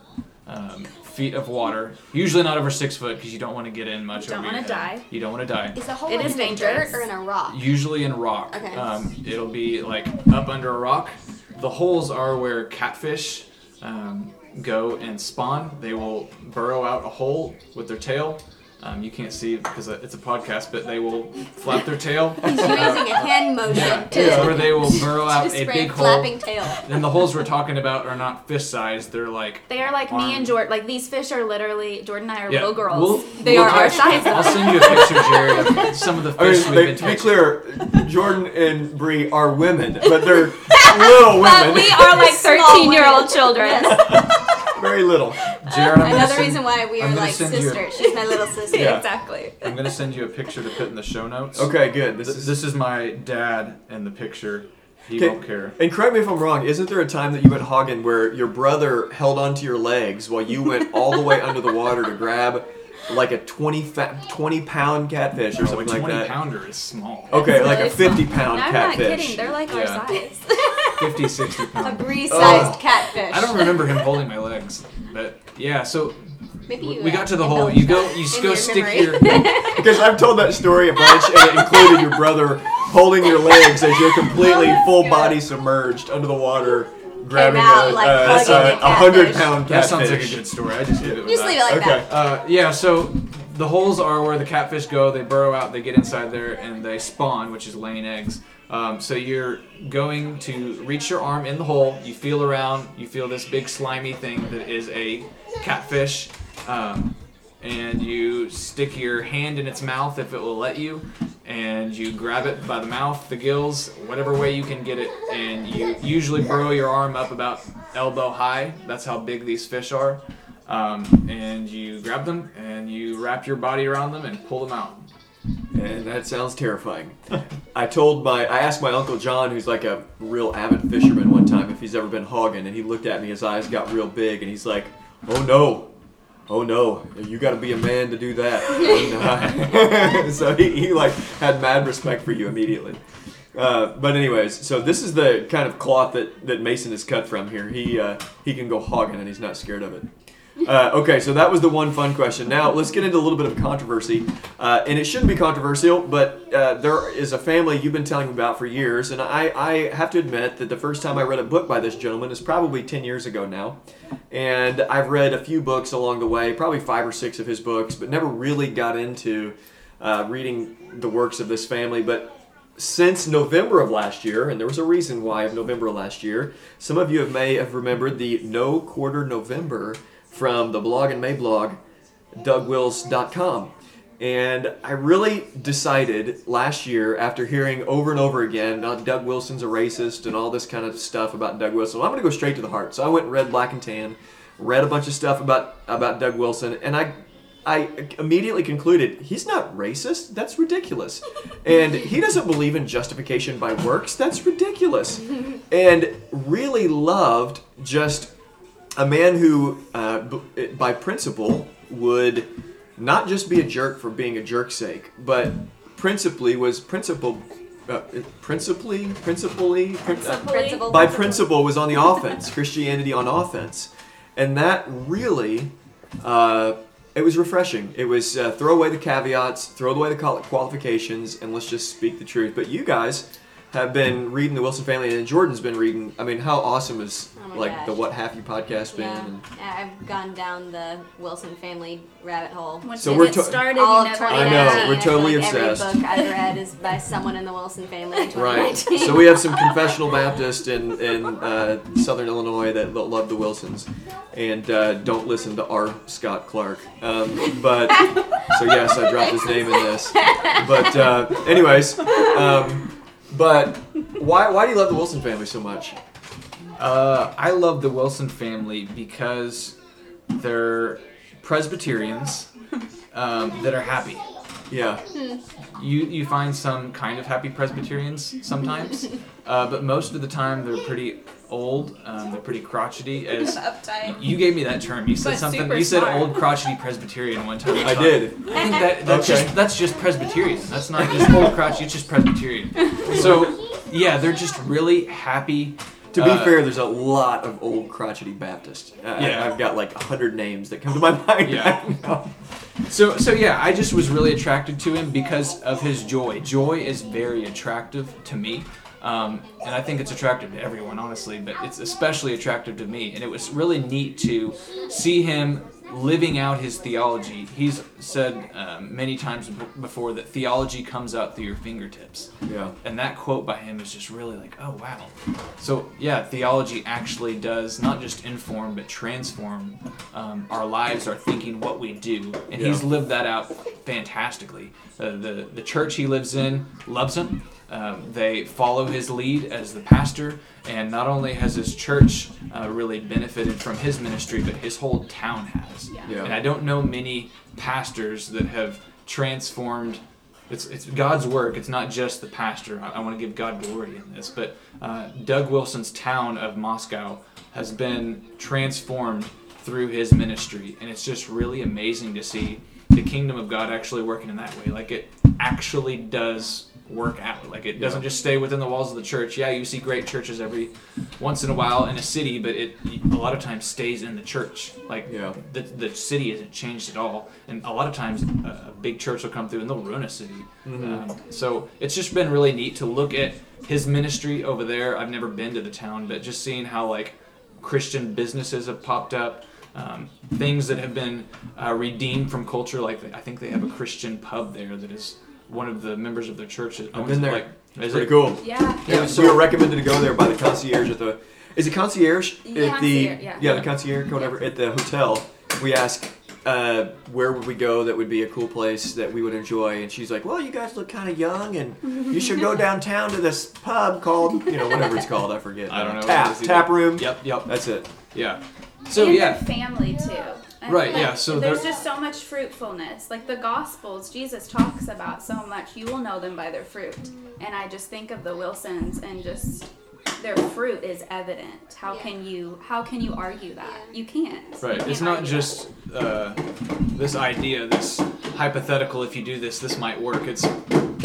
um, feet of water. Usually not over six foot because you don't want to get in much. You don't wanna die. You don't want to die. Is the hole It in is dangerous. dirt or in a rock? Usually in rock. Okay. Um, it'll be like up under a rock. The holes are where catfish um, go and spawn. They will burrow out a hole with their tail. Um, you can't see because it's a podcast, but they will flap their tail. [LAUGHS] He's using a hand motion Yeah, to where they will burrow out a spray big flapping hole. tail. And the holes we're talking about are not fish sized. They're like They are like Arm. me and Jordan. Like these fish are literally Jordan and I are yeah. little girls. We'll- they we'll are our size. I'll send you a picture, Jared, of some of the I fish mean, we've they, been to be clear, Jordan and Bre are women, but they're [LAUGHS] little women. But women. we are like 13 year old women. children. [LAUGHS] Very little. Jared, I'm Another send- reason why we I'm are like send a- sisters. She's my little [LAUGHS] sister. Yeah. Exactly. I'm gonna send you a picture to put in the show notes. Okay, good. This This, is this is my dad in the picture. He Okay. won't care. And correct me if I'm wrong, isn't there a time that you went hogging where your brother held onto your legs while you went all the way [LAUGHS] under the water to grab like a 20, fa- 20 pound catfish or No, a something like 20 that? pounder is small. Okay, like really a 50 pound I'm not catfish. kidding. They're like our size. [LAUGHS] [LAUGHS] 50, 60 A pounds. Bre-sized catfish. I don't remember him holding my legs, but yeah. So Maybe you, we uh, got to the hole. You go, you go your stick memory. your. [LAUGHS] Because I've told that story a bunch, and it included your brother holding your legs as you're completely Oh, full good. body submerged under the water, grabbing out, a, like, a, hugging a, a a hundred catfish. That sounds like a good story. I just did it with Just that. leave it like Okay. that. Uh, yeah, so the holes are where the catfish go. They burrow out, they get inside there, and they spawn, which is laying eggs. Um, so you're going to reach your arm in the hole. You feel around. You feel this big slimy thing that is a catfish, um, and you stick your hand in its mouth if it will let you, and you grab it by the mouth, the gills, whatever way you can get it, and you usually burrow your arm up about elbow high. That's how big these fish are. Um, and you grab them and you wrap your body around them and pull them out. And that sounds terrifying. I told my, I asked my uncle John, who's like a real avid fisherman, one time if he's ever been hogging, and he looked at me, his eyes got real big, and he's like, "Oh no, oh no, you got to be a man to do that." [LAUGHS] [LAUGHS] So he, he like had mad respect for you immediately. Uh, but anyways, so this is the kind of cloth that, that Mason is cut from here. He uh, he can go hogging and he's not scared of it. Uh, okay, so that was the one fun question. Now let's get into a little bit of controversy, uh, and it shouldn't be controversial, but uh, there is a family you've been telling about for years, and I, I have to admit that the first time I read a book by this gentleman is probably ten years ago now, and I've read a few books along the way, probably five or six of his books, but never really got into uh, reading the works of this family. But since November of last year, and there was a reason why of November of last year, some of you have, may have remembered the No Quarter November from the blog and Mablog, DougWils.com. And I really decided last year, after hearing over and over again, uh, Doug Wilson's a racist and all this kind of stuff about Doug Wilson, well, I'm going to go straight to the heart. So I went and read Black and Tan, read a bunch of stuff about, about Doug Wilson, and I I immediately concluded he's not racist. That's ridiculous. [LAUGHS] And he doesn't believe in justification by works. That's ridiculous. And really loved just a man who, uh, b- by principle, would not just be a jerk for being a jerk's sake, but principally was principle. Uh, principally, principally, prin- uh, by principle was on the offense, [LAUGHS] Christianity on offense, and that really, uh, it was refreshing. It was uh, throw away the caveats, throw away the qualifications, and let's just speak the truth. But you guys have been reading the Wilson family, and Jordan's been reading. I mean, how awesome is Oh like gosh. the What Have You podcast been? Yeah, And, I've gone down the Wilson family rabbit hole. Once So we're get to- started, All of never I know, we're totally like obsessed. Every book I've read is by someone in the Wilson family in right. So we have some confessional Baptist in in uh, Southern Illinois that love the Wilsons, and uh, don't listen to R. Scott Clark. Um, but so yes, I dropped his name in this. But uh, anyways, um, but why why do you love the Wilson family so much? Uh, I love the Wilson family because they're Presbyterians um, that are happy. Yeah. You you find some kind of happy Presbyterians sometimes, uh, but most of the time they're pretty old. Um, they're pretty crotchety. [LAUGHS] As you gave me that term, you said But something. You said smart. old crotchety Presbyterian one time. I did. I think that that's Okay. just that's just Presbyterian. That's not just old crotchety. It's just Presbyterian. So yeah, they're just really happy. To be Uh, fair, there's a lot of old crotchety Baptists. Uh, Yeah. I've got like a hundred names that come to my [LAUGHS] mind. Yeah. So so yeah, I just was really attracted to him because of his joy. Joy is very attractive to me. Um, and I think it's attractive to everyone, honestly, but it's especially attractive to me. And it was really neat to see him living out his theology. He's said um, many times b- before that theology comes out through your fingertips. Yeah. And that quote by him is just really like, oh wow. So yeah, theology actually does not just inform but transform um, our lives, our thinking, what we do, and he's lived that out fantastically. Uh, the the church he lives in loves him. Um, they follow his lead as the pastor, and not only has his church uh, really benefited from his ministry, but his whole town has. Yeah. Yeah. And I don't know many pastors that have transformed. It's, it's God's work. It's not just the pastor. I, I want to give God glory in this. But uh, Doug Wilson's town of Moscow has been transformed through his ministry. And it's just really amazing to see the kingdom of God actually working in that way. Like it actually does work out. Like it doesn't just stay within the walls of the church. Yeah, you see great churches every once in a while in a city, but it a lot of times stays in the church. Like Yeah. the, the city isn't changed at all. And a lot of times a, a big church will come through and they'll ruin a city. Um, so it's just been really neat to look at his ministry over there. I've never been to the town, but just seeing how like Christian businesses have popped up. Um, things that have been uh, redeemed from culture, like I think they have a Christian pub there that is one of the members of their church. that I've owns been it. there. Like, It's is pretty it? cool. Yeah. Yeah, so- we were recommended to go there by the concierge at the. Is it concierge Yeah, at the? concierge, yeah. the concierge, whatever, at the hotel. We ask, uh, where would we go that would be a cool place that we would enjoy, and she's like, "Well, you guys look kind of young, and you should go [LAUGHS] downtown to this pub called, you know, whatever it's called. I forget. I don't know what Tap it is either. tap room. Yep, yep, That's it. yeah. So and yeah, their family too. And, Right, like, yeah, so there's just so much fruitfulness. Like the Gospels, Jesus talks about so much. You will know them by their fruit. And I just think of the Wilsons and just their fruit is evident. How Yeah. can you how can you argue that? You can't. You Right. can't It's not just uh, this idea, this hypothetical. If you do this, this might work. It's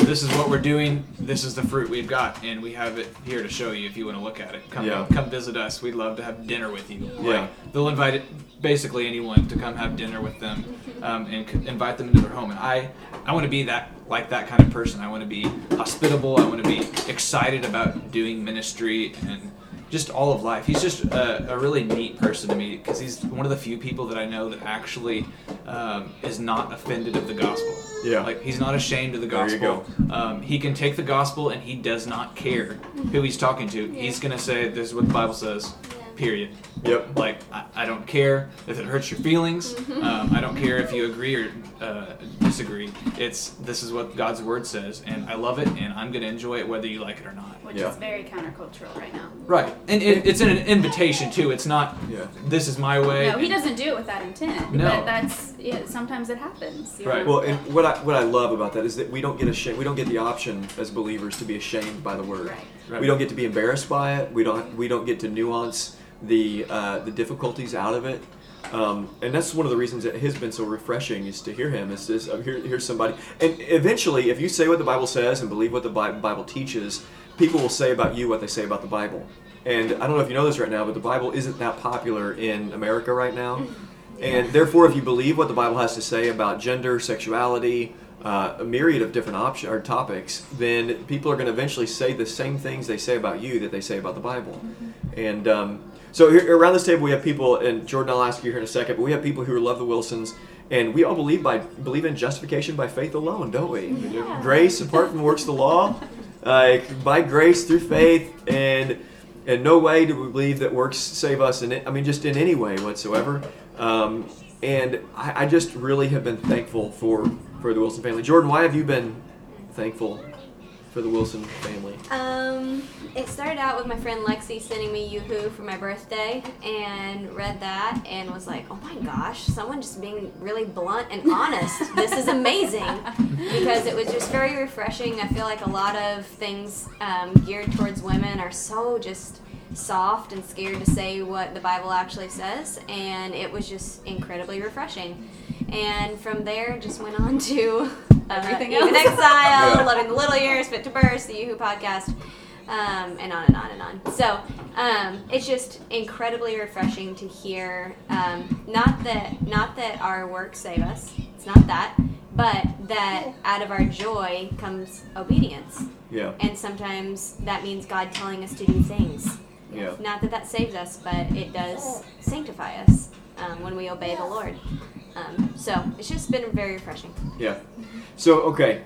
this is what we're doing. This is the fruit we've got, and we have it here to show you. If you want to look at it, come Yeah. come visit us. We'd love to have dinner with you. Yeah. Like, they'll invite it, basically anyone to come have dinner with them, um, and c- invite them into their home. And I I want to be that like that kind of person. I want to be hospitable. I want to be excited about doing ministry and just all of life. He's just a, a really neat person to me because he's one of the few people that I know that actually um, is not offended of the gospel. Yeah. Like he's not ashamed of the gospel. There you gospel. Um, he can take the gospel and he does not care who he's talking to. He's gonna say this is what the Bible says. Period. Yep. Like I, I don't care if it hurts your feelings. Mm-hmm. Um, I don't care if you agree or uh, disagree. It's this is what God's word says, and I love it, and I'm gonna enjoy it whether you like it or not. which Yeah. is very countercultural right now. Right, and it, it's an invitation too. It's not Yeah. this is my way. No, he doesn't do it with that intent. No. But that's yeah, sometimes it happens. Right. know? Well, and what I what I love about that is that we don't get ashamed. We don't get the option as believers to be ashamed by the word. Right. Right. We don't get to be embarrassed by it. We don't we don't get to nuance the uh, the difficulties out of it. Um, and that's one of the reasons it has been so refreshing is to hear him. Is this uh, here, here's somebody, and eventually, if you say what the Bible says and believe what the Bible teaches, people will say about you what they say about the Bible. And I don't know if you know this right now, but the Bible isn't that popular in America right now. [LAUGHS] And therefore, if you believe what the Bible has to say about gender, sexuality, uh, a myriad of different option or topics, then people are going to eventually say the same things they say about you that they say about the Bible. And um, so here, around this table, we have people, and Jordan, I'll ask you here in a second, but we have people who love the Wilsons, and we all believe by believe in justification by faith alone, don't we? Grace apart from works of the law, uh, by grace through faith, and in no way do we believe that works save us. In it, I mean, just in any way whatsoever. Um, and I, I just really have been thankful for for the Wilson family. Jordan, why have you been thankful for the Wilson family? Um, it started out with my friend Lexi sending me You Who for my birthday and read that and was like, oh my gosh, someone just being really blunt and honest. this is amazing. [LAUGHS] Because it was just very refreshing. I feel like a lot of things um, geared towards women are so just soft and scared to say what the Bible actually says. And it was just incredibly refreshing. And from there, just went on to uh, [LAUGHS] Everything Even else. Exile, Yeah. Loving the Little Years, Fit to Burst, the Yoo-Hoo podcast, um, and on and on and on. So um, it's just incredibly refreshing to hear. Um, not that not that our work save us. It's not that, but that out of our joy comes obedience, Yeah, and sometimes that means God telling us to do things. yeah, Not that that saves us, but it does sanctify us um, when we obey the Lord. Um, so it's just been very refreshing. yeah. So okay,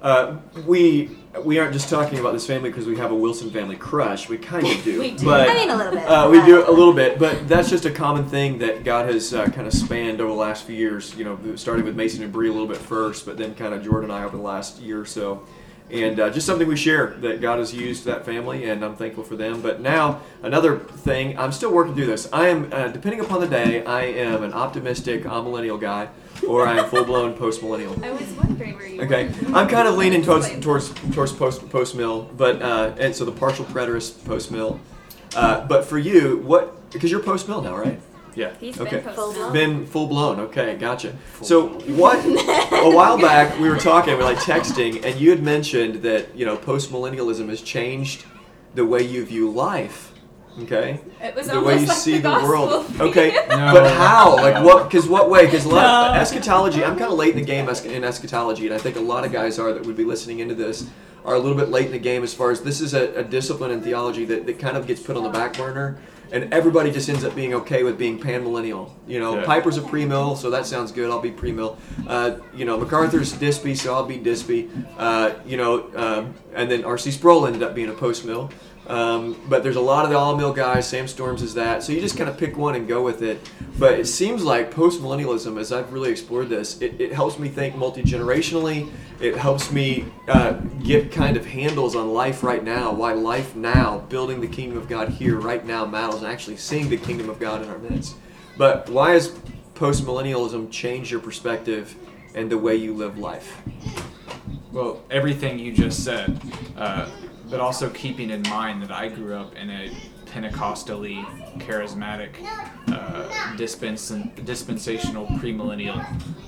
uh, we we aren't just talking about this family because we have a Wilson family crush. We kind of do, [LAUGHS] We do. but I mean, a little bit. Uh, we do a little bit, but that's just a common thing that God has uh, kind of spanned over the last few years. You know, starting with Mason and Bre a little bit first, but then kind of Jordan and I over the last year or so. And uh, just something we share that God has used that family, and I'm thankful for them. But now, another thing, I'm still working through this. I am, uh, depending upon the day, I am an optimistic millennial guy, or I am full blown [LAUGHS] post millennial. I was wondering where you Okay, were. I'm kind of leaning towards towards towards post post mill, but uh, and so the partial preterist post mill. Uh, but for you, what? Because you're post mill now, right? Yeah. He's Okay. been posted. Been full blown. Okay, gotcha. So what? A while back, we were talking, we were like texting, and you had mentioned that you know post millennialism has changed the way you view life. Okay. It was the way you like see the the, world. gospel. Okay, [LAUGHS] No. but how? Like what? Because what way? Because No. eschatology. I'm kind of late in the game in eschatology, and I think a lot of guys are that would be listening into this are a little bit late in the game as far as this is a, a discipline in theology that, that kind of gets put on the back burner. And everybody just ends up being okay with being panmillennial. You know, Yeah. Piper's a pre-mill, so that sounds good. I'll be pre-mill. Uh, you know, MacArthur's Dispy, so I'll be Dispy. Uh, you know, um, and then R.C. Sproul ended up being a post-mill. Um, but there's a lot of the amill guys. Sam Storms is that. So you just kind of pick one and go with it. But it seems like post-millennialism, as I've really explored this, it, it helps me think multi-generationally. It helps me uh, get kind of handles on life right now. Why life now, building the kingdom of God here right now matters, and actually seeing the kingdom of God in our midst. But why has post-millennialism changed your perspective and the way you live life? Well, everything you just said, uh, but also keeping in mind that I grew up in a Pentecostally, charismatic, uh, dispensa- dispensational, premillennial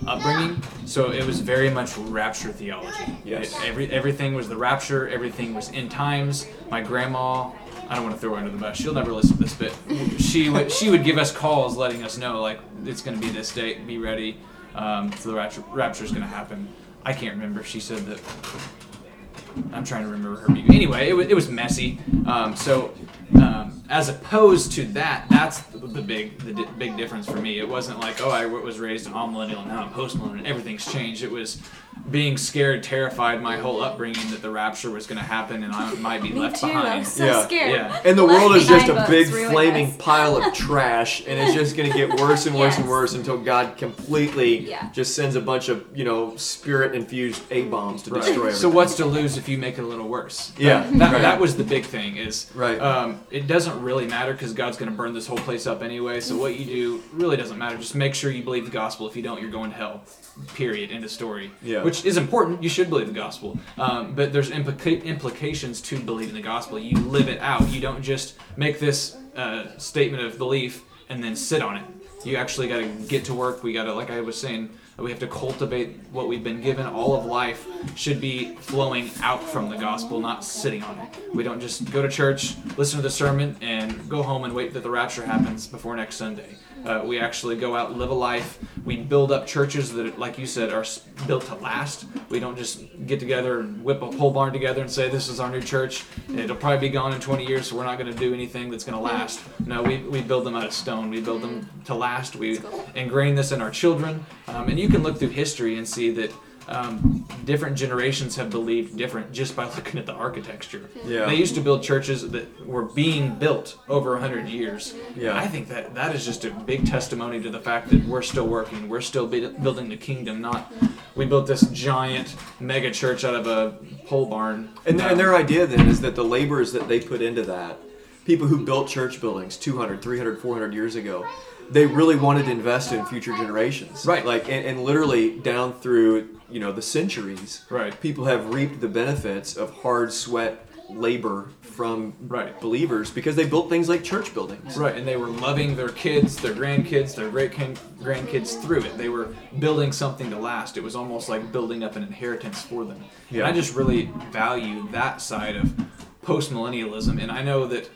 upbringing. So it was very much rapture theology. Yes. It- every everything was the rapture. Everything was end times. My grandma. I don't want to throw her under the bus. She'll never listen to this, but she would she would give us calls, letting us know like it's going to be this date. Be ready. Um, so the rapture rapture is going to happen. I can't remember. She said that I'm trying to remember her being. Anyway, it was, it was messy. Um, so, um, as opposed to that, that's the, the big the di- big difference for me. It wasn't like, oh, I was raised in amillennial and now I'm post millennial. and Everything's changed. It was being scared, terrified, my whole upbringing that the rapture was going to happen and I might be left too. I behind. so Yeah. scared. Yeah. And the world is just a Left big behind books, flaming really pile of [LAUGHS] trash, and it's just going to get worse and worse and Yes. worse until God completely Yeah. just sends a bunch of you know spirit infused a bombs to Right. destroy everything. So what's to lose if you make it a little worse? Yeah, That, right. that was the big thing. Is Right. Um, it doesn't really matter because God's going to burn this whole place up anyway. So what you do really doesn't matter. Just make sure you believe the gospel. If you don't, you're going to hell. Period. End of story. Yeah. Which is important. You should believe the gospel. Um, but there's implica- implications to believing the gospel. You live it out. You don't just make this uh, statement of belief and then sit on it. You actually got to get to work. We got to, like I was saying, we have to cultivate what we've been given all of life. should be flowing out from the gospel, not sitting on it. We don't just go to church, listen to the sermon, and go home and wait that the rapture happens before next Sunday. Uh, we actually go out, live a life. We build up churches that, like you said, are built to last. We don't just get together and whip a pole barn together and say, This is our new church. It'll probably be gone in 20 years, so we're not going to do anything that's going to last. No, we, we build them out of stone. We build them to last. We ingrain this in our children. Um, and you can look through history and see that um, different generations have believed different just by [LAUGHS] looking at the architecture. Yeah. They used to build churches that were being built over 100 years. Yeah. I think that that is just a big testimony to the fact that we're still working. We're still bu- building the kingdom, not we built this giant mega church out of a pole barn. And, Uh, and their idea then is that the laborers that they put into that, people who built church buildings 200, 300, 400 years ago, they really wanted to invest in future generations. Right. Like, and, and literally down through, you know, the centuries, Right. people have reaped the benefits of hard sweat labor from Right. believers because they built things like church buildings. Right, and they were loving their kids, their grandkids, their great grandkids through it. They were building something to last. It was almost like building up an inheritance for them. And Yeah. I just really value that side of post millennialism. And I know that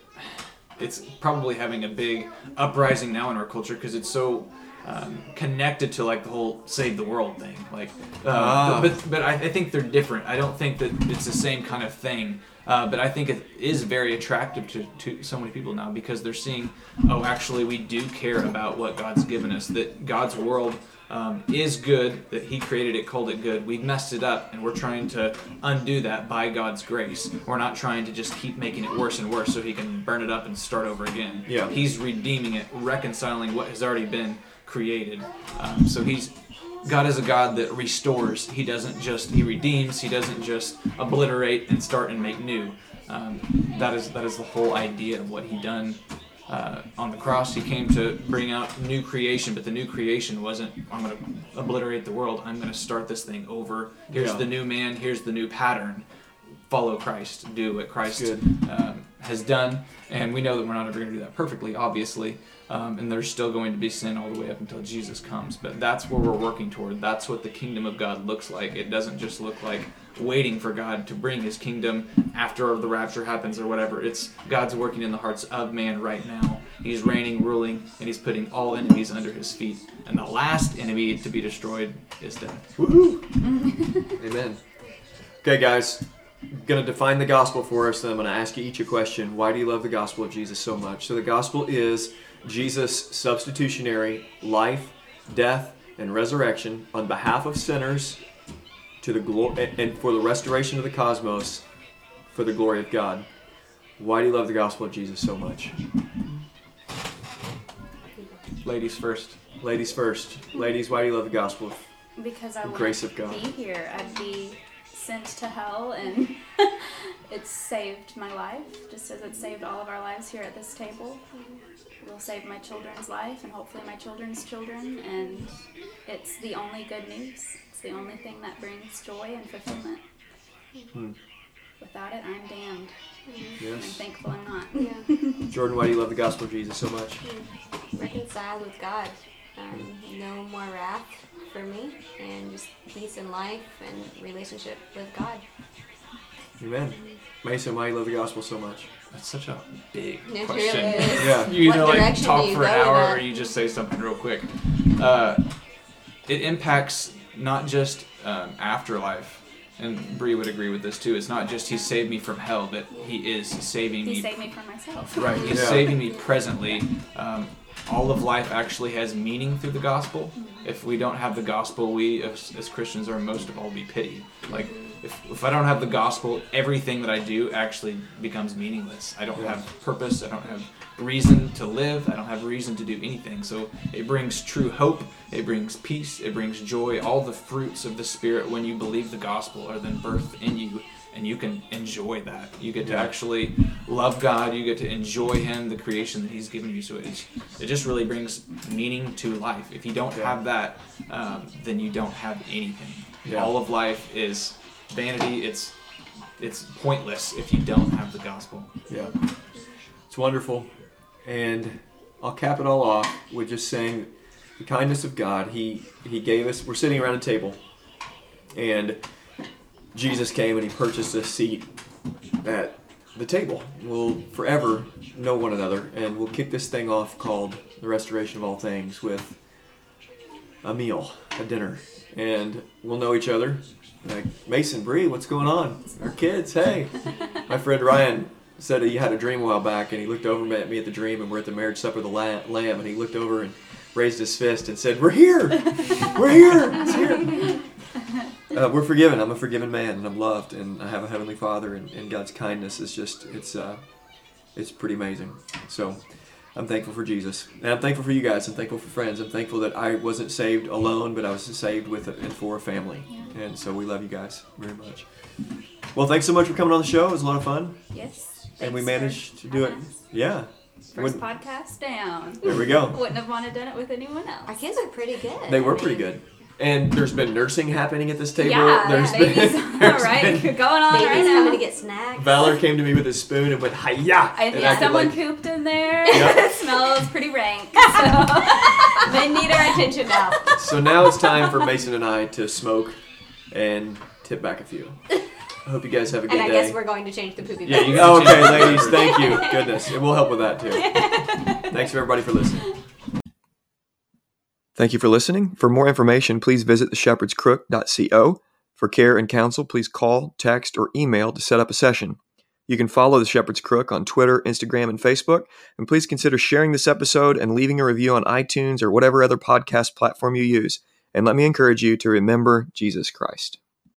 it's probably having a big uprising now in our culture because it's so um, connected to like the whole save the world thing. Like, uh, Ah. but but I, I think they're different. I don't think that it's the same kind of thing. Uh, but I think it is very attractive to, to so many people now because they're seeing, oh, actually, we do care about what God's given us. That God's world um, is good. That He created it, called it good. We've messed it up, and we're trying to undo that by God's grace. We're not trying to just keep making it worse and worse so He can burn it up and start over again. Yeah. He's redeeming it, reconciling what has already been created. Um, so He's God is a God that restores. He doesn't just He redeems. He doesn't just obliterate and start and make new. Um, that is that is the whole idea of what He done uh, on the cross. He came to bring out new creation, but the new creation wasn't I'm going to obliterate the world. I'm going to start this thing over. Here's Yeah. the new man. Here's the new pattern. Follow Christ. Do what Christ um, has done, and we know that we're not ever going to do that perfectly, obviously. Um, and there's still going to be sin all the way up until Jesus comes. But that's where we're working toward. That's what the kingdom of God looks like. It doesn't just look like waiting for God to bring His kingdom after the rapture happens or whatever. It's God's working in the hearts of man right now. He's reigning, ruling, and He's putting all enemies under His feet. And the last enemy to be destroyed is death. Woohoo! [LAUGHS] Amen. Okay, guys, gonna define the gospel for us. Then I'm gonna ask you each a question. Why do you love the gospel of Jesus so much? So the gospel is Jesus' substitutionary life, death, and resurrection on behalf of sinners to the glory and for the restoration of the cosmos for the glory of God. Why do you love the gospel of Jesus so much? Ladies first. Ladies first. Ladies, why do you love the gospel? because I The grace of God. be here. I'd be sent to hell, and [LAUGHS] it's saved my life, just as it saved all of our lives here at this table. It will save my children's life, and hopefully my children's children. And it's the only good news. It's the only thing that brings joy and fulfillment. Hmm. Without it, I'm damned. I'm thankful I'm not. Yeah. [LAUGHS] Jordan, why do you love the gospel of Jesus so much? Reconciled with God. Um, no more wrath for me, and just peace in life and relationship with God. Amen. Mason, why do you love the gospel so much? That's such a big It question. really. Yeah. You either like talk for an hour or you just say something real quick. Uh, it impacts not just um, afterlife, and Bre would agree with this too. It's not just he saved me from hell, but he is saving He me. He saved me from myself. Right, he's Yeah. saving me presently. Um, all of life actually has meaning through the gospel. If we don't have the gospel, we as, as Christians are most of all be pitied. Like if, if I don't have the gospel, everything that I do actually becomes meaningless. I don't Yeah. have purpose. I don't have reason to live. I don't have reason to do anything. So it brings true hope. It brings peace. It brings joy. All the fruits of the spirit when you believe the gospel are then birthed in you. And you can enjoy that. You get to actually love God. You get to enjoy Him, the creation that He's given you. So it's, it just really brings meaning to life. If you don't have that, um, then you don't have anything. Yeah. All of life is vanity. It's it's pointless if you don't have the gospel. Yeah. It's wonderful. And I'll cap it all off with just saying the kindness of God. He he gave us we're sitting around a table and Jesus came and he purchased a seat at the table. We'll forever know one another, and we'll kick this thing off called the restoration of all things with a meal, a dinner, and we'll know each other. Like Mason, Bre, what's going on? Our kids, hey. My friend Ryan said he had a dream a while back, and he looked over at me at the dream, and we're at the marriage supper of the lamb, and he looked over and raised his fist and said, "We're here, we're here, it's here." Uh, we're forgiven. I'm a forgiven man, and I'm loved, and I have a heavenly Father, and, and God's kindness is just it's uh, it's pretty amazing. So. I'm thankful for Jesus, and I'm thankful for you guys. I'm thankful for friends. I'm thankful that I wasn't saved alone, but I was saved with a, and for a family. And so we love you guys very much. Well, thanks so much for coming on the show. It was a lot of fun, Yes. And we managed for to do it. Yeah, First Wouldn't- podcast down. there we go. Wouldn't have wanted done it with anyone else. Our kids are pretty good. They were pretty good. And there's been nursing happening at this table. Yeah, [LAUGHS] there's babies. been, All there's right, been- [LAUGHS] going on Babies right coming now. to get snacks. Valor came to me with a spoon and went hiya. I and think acted someone like- pooped in there. Yep. [LAUGHS] it smells pretty rank. So. they need our attention now. So now it's time for Mason and I to smoke and tip back a few. I hope you guys have a good And I day. guess we're going to change the poopy Yeah, you. Oh, okay, ladies, thank you. Goodness, it will help with that too. [LAUGHS] Thanks everybody for listening. Thank you for listening. For more information, please visit theshepherdscrook.co. For care and counsel, please call, text, or email to set up a session. You can follow The Shepherd's Crook on Twitter, Instagram, and Facebook. And please consider sharing this episode and leaving a review on iTunes or whatever other podcast platform you use. And let me encourage you to remember Jesus Christ.